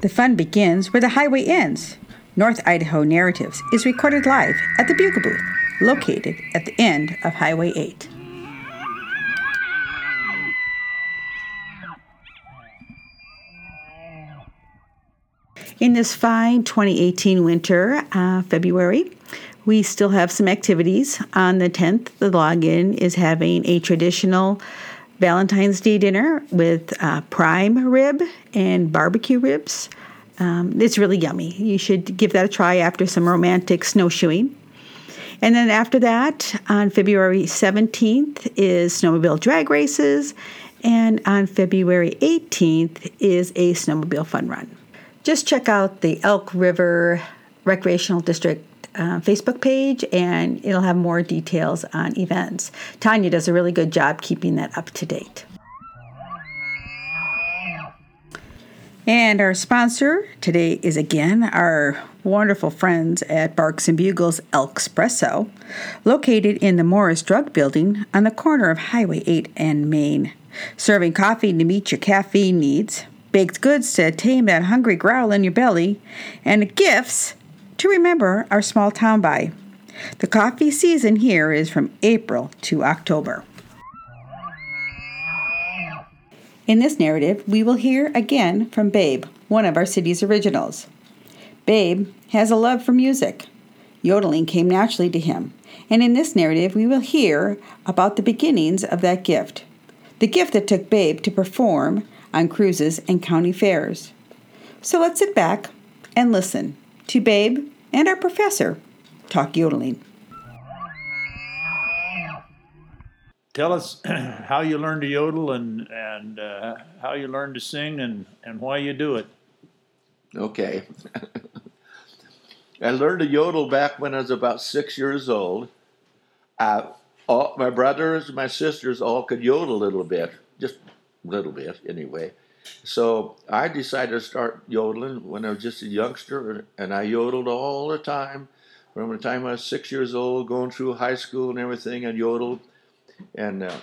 The fun begins where the highway ends. North Idaho Narratives is recorded live at the Bugle Booth, located at the end of Highway 8. In this fine 2018 winter, uh, February, we still have some activities. On the 10th, the Log Inn is having a traditional Valentine's Day dinner with uh, prime rib and barbecue ribs. Um, it's really yummy. You should give that a try after some romantic snowshoeing. And then after that, on February 17th, is snowmobile drag races. And on February 18th is a snowmobile fun run just check out the Elk River Recreational District uh, Facebook page and it'll have more details on events. Tanya does a really good job keeping that up to date. And our sponsor today is again our wonderful friends at Barks and Bugles Elkspresso, located in the Morris Drug Building on the corner of Highway 8 and Main. Serving coffee to meet your caffeine needs, baked goods to tame that hungry growl in your belly, and gifts to remember our small town by. The coffee season here is from April to October. In this narrative, we will hear again from Babe, one of our city's originals. Babe has a love for music. Yodeling came naturally to him, and in this narrative, we will hear about the beginnings of that gift. The gift that took Babe to perform on cruises and county fairs. So let's sit back and listen to Babe and our professor talk yodeling. Tell us how you learned to yodel and, and uh, how you learned to sing and, and why you do it. Okay. I learned to yodel back when I was about six years old. Uh, all, my brothers, and my sisters all could yodel a little bit, just a little bit anyway. So I decided to start yodeling when I was just a youngster, and I yodeled all the time. From the time I was six years old, going through high school and everything, I yodeled. And uh,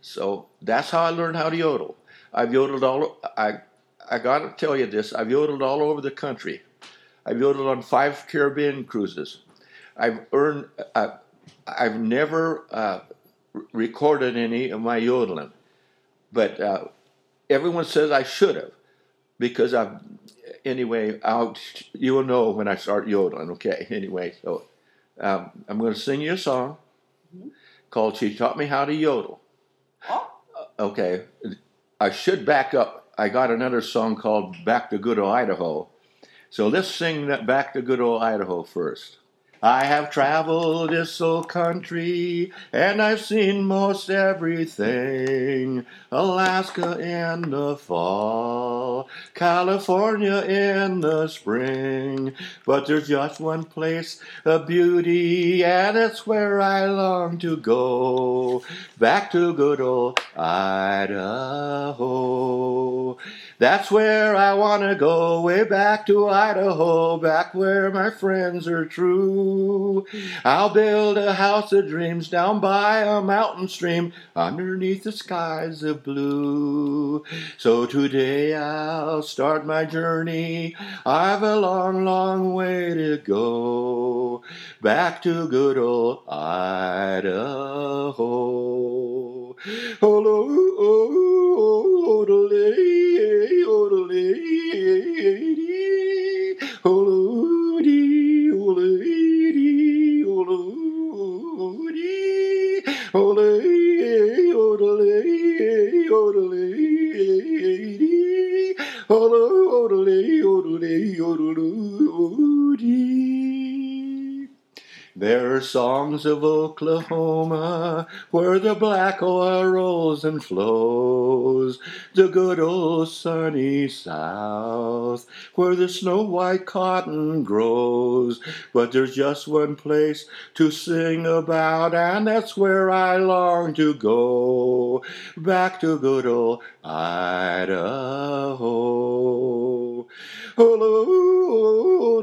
so that's how I learned how to yodel. I've yodeled all. I I got to tell you this. I've yodeled all over the country. I've yodeled on five Caribbean cruises. I've earned. Uh, I've never uh, recorded any of my yodeling. But uh, everyone says I should have because I've anyway. I'll you will know when I start yodeling. Okay. Anyway, so um, I'm going to sing you a song mm-hmm. called "She Taught Me How to Yodel." Oh. Okay. I should back up. I got another song called "Back to Good Old Idaho." So let's sing that "Back to Good Old Idaho" first. I have traveled this old country and I've seen most everything. Alaska in the fall, California in the spring. But there's just one place of beauty and it's where I long to go. Back to good old Idaho. That's where I want to go, way back to Idaho, back where my friends are true. I'll build a house of dreams down by a mountain stream underneath the skies of blue. So today I'll start my journey. I've a long, long way to go back to good old Idaho. Hello, Holy there are songs of Oklahoma where the black oil rolls and flows, the good old sunny South where the snow white cotton grows. But there's just one place to sing about, and that's where I long to go back to good old Idaho. Oh,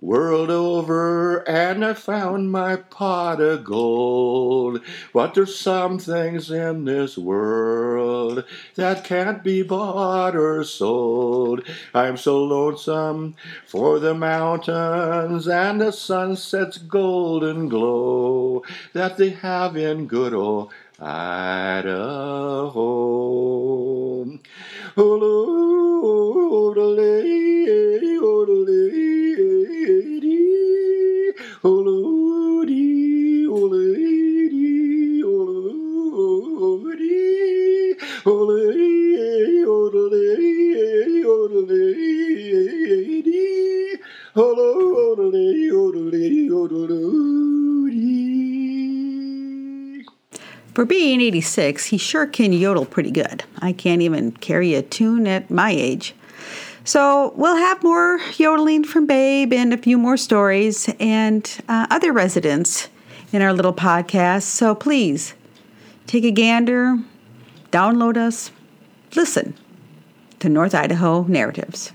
world over and I found my pot of gold. But there's some things in this world that can't be bought or sold. I'm so lonesome for the mountains and the sunset's golden glow that they have in good old Idaho. Oh, For being 86, he sure can yodel pretty good. I can't even carry a tune at my age. So we'll have more yodeling from Babe and a few more stories and uh, other residents in our little podcast. So please take a gander, download us, listen to North Idaho Narratives.